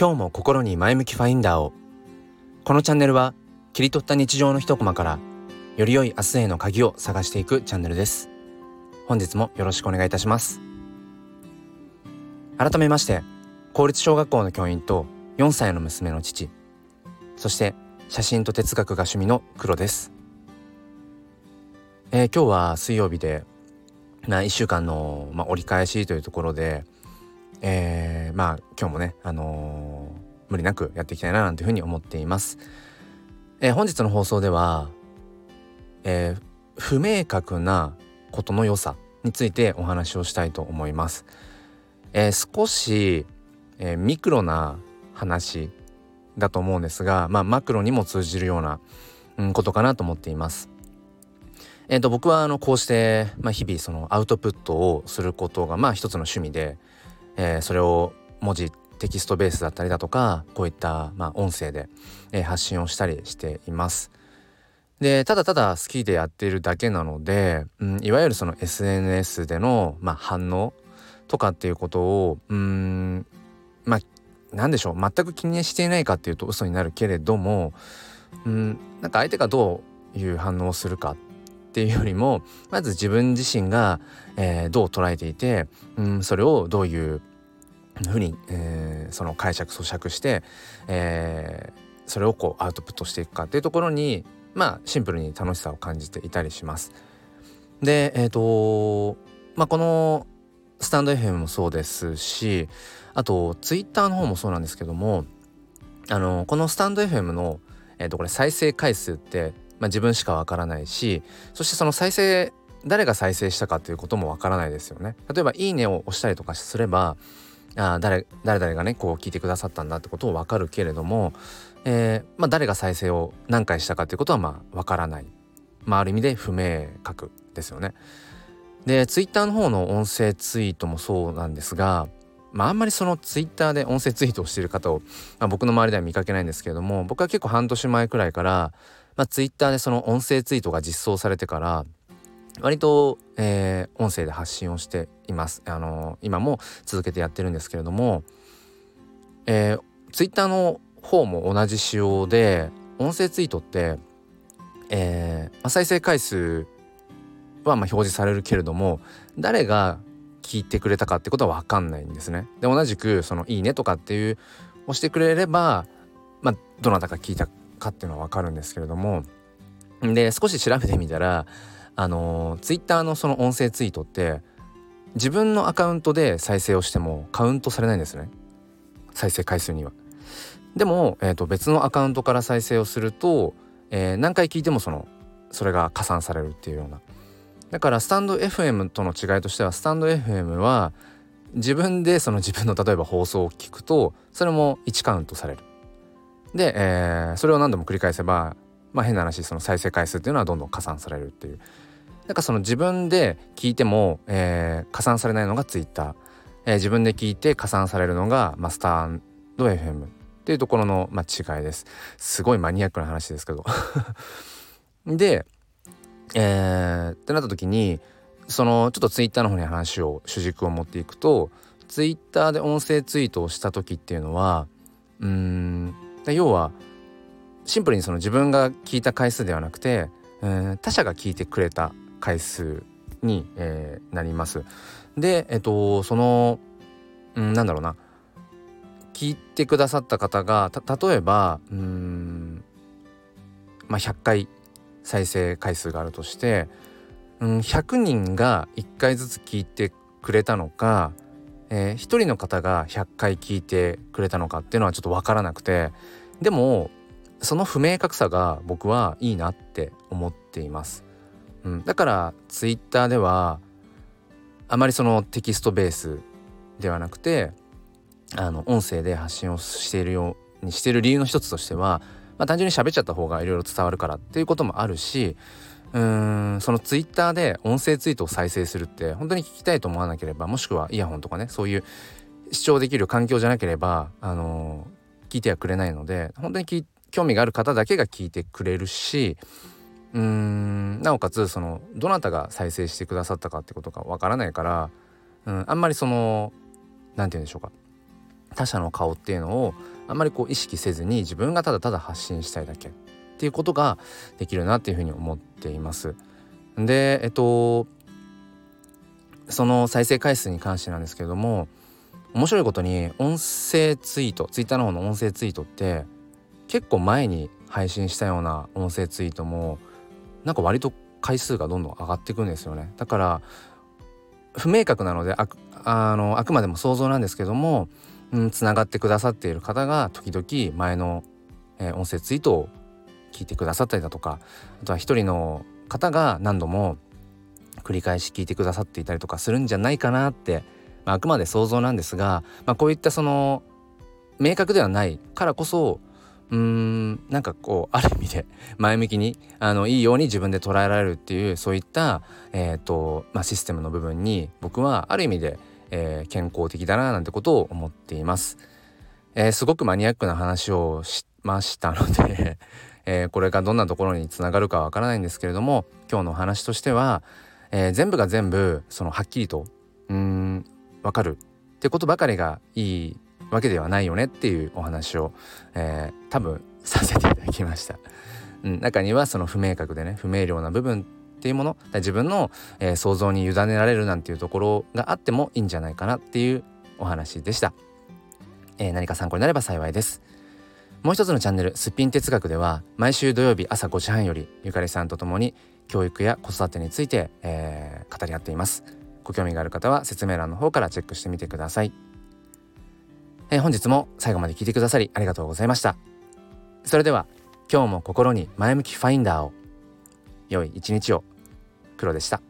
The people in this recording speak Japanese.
今日も心に前向きファインダーを。このチャンネルは切り取った日常の一コマからより良い明日への鍵を探していくチャンネルです。本日もよろしくお願いいたします。改めまして公立小学校の教員と4歳の娘の父そして写真と哲学が趣味の黒です、えー、今日は水曜日でまあ1週間の、まあ、折り返しというところでえー、まあ今日もね、あのー、無理なくやっていきたいななんていうふうに思っています。えー、本日の放送では、えー、不明確なことの良さについてお話をしたいと思います。えー、少し、えー、ミクロな話だと思うんですが、まあ、マクロにも通じるような、ん、ことかなと思っています。えーと、僕はあのこうして、まあ、日々そのアウトプットをすることがまあ一つの趣味で、えー、それを文字テキストベースだったりだとかこういった、まあ、音声で、えー、発信をしたりしています。でただただ好きでやっているだけなので、うん、いわゆるその SNS での、まあ、反応とかっていうことをうんまあ何でしょう全く気にしていないかっていうと嘘になるけれどもうんなんか相手がどういう反応をするかっていうよりもまず自分自身が、えー、どう捉えていて、うん、それをどういうふうに、えー、その解釈咀嚼して、えー、それをこうアウトプットしていくかっていうところにまあシンプルに楽しさを感じていたりします。でえっ、ー、とまあこのスタンド FM もそうですしあとツイッターの方もそうなんですけどもあのこのスタンド FM の、えー、とこれ再生回数って、まあ、自分しかわからないしそしてその再生誰が再生したかっていうこともわからないですよね。例えば「いいね」を押したりとかすればあ誰誰々がねこう聞いてくださったんだってことを分かるけれども、えー、まあ、誰が再生を何回したかっていうことはまあ分からない、まあ、ある意味で不明確ですよね。でツイッターの方の音声ツイートもそうなんですが、まあ、あんまりそのツイッターで音声ツイートをしている方を、まあ、僕の周りでは見かけないんですけれども僕は結構半年前くらいから、まあ、ツイッターでその音声ツイートが実装されてから割と、えー、音声で発信をしています。あのー、今も続けてやってるんですけれども、えー、ツイッターの方も同じ仕様で音声ツイートって、えー、再生回数はま表示されるけれども誰が聞いてくれたかってことは分かんないんですね。で同じくその「いいね」とかっていう押してくれれば、まあ、どなたか聞いたかっていうのは分かるんですけれどもで少し調べてみたらあのツイッターのその音声ツイートって自分のアカウントで再生をしてもカウントされないんですね。再生回数には。でも、えー、と別のアカウントから再生をすると、えー、何回聞いてもそのそれが加算されるっていうような。だからスタンド FM との違いとしてはスタンド FM は自分でその自分の例えば放送を聞くとそれも1カウントされる。で、えー、それを何度も繰り返せばまあ変な話その再生回数っていうのはどんどん加算されるっていう。なんかその自分で聞いても、えー、加算されないのが Twitter、えー、自分で聞いて加算されるのが、まあ、スタンド FM っていうところの、まあ、違いです。すごいマニアックな話ですけど。で、えー、ってなった時にそのちょっと Twitter の方に話を主軸を持っていくと Twitter で音声ツイートをした時っていうのはうん要はシンプルにその自分が聞いた回数ではなくて、えー、他者が聞いてくれた回数に、えー、なります。でえっとその、うん、なんだろうな聞いてくださった方が例えばうんまあ100回再生回数があるとして、うん、100人が1回ずつ聞いてくれたのか、えー、1人の方が100回聞いてくれたのかっていうのはちょっと分からなくてでもその不明確さが僕はいいなって思っています。うん、だからツイッターではあまりそのテキストベースではなくてあの音声で発信をしているようにしている理由の一つとしては、まあ、単純に喋っちゃった方がいろいろ伝わるからっていうこともあるしうーんそのツイッターで音声ツイートを再生するって本当に聞きたいと思わなければもしくはイヤホンとかねそういう視聴できる環境じゃなければあの聞いてはくれないので本当に興味がある方だけが聞いてくれるしうーんなおかつそのどなたが再生してくださったかってことがわからないから、うん、あんまりその何て言うんでしょうか他者の顔っていうのをあんまりこう意識せずに自分がただただ発信したいだけっていうことができるなっていうふうに思っています。でえっとその再生回数に関してなんですけれども面白いことに音声ツイートツイッターの方の音声ツイートって結構前に配信したような音声ツイートもなんか割と回数がどんどん上がっていくんですよね。だから不明確なのでああのあくまでも想像なんですけどもつながってくださっている方が時々前の、えー、音声ツイートを聞いてくださったりだとかあとは一人の方が何度も繰り返し聞いてくださっていたりとかするんじゃないかなって、まあ、あくまで想像なんですが、まあ、こういったその明確ではないからこそうーんなんかこうある意味で前向きにあのいいように自分で捉えられるっていうそういった、えーとまあ、システムの部分に僕はある意味で、えー、健康的だななんてことを思っています。えー、すごくマニアックな話をしましたので えー、これがどんなところにつながるかわからないんですけれども今日の話としては、えー、全部が全部そのはっきりとうん分かるってことばかりがいいわけではないよねっていうお話を、えー、多分させていただきました。うん、中にはその不明確でね不明瞭な部分っていうもの自分の、えー、想像に委ねられるなんていうところがあってもいいんじゃないかなっていうお話でした。えー、何か参考になれば幸いです。もう一つのチャンネル「すっぴん哲学」では毎週土曜日朝5時半よりゆかりさんと共に教育や子育てについて、えー、語り合っていますご興味がある方は説明欄の方からチェックしてみてください、えー、本日も最後まで聞いてくださりありがとうございました。それでは今日も心に前向きファインダーを良い一日を黒でした。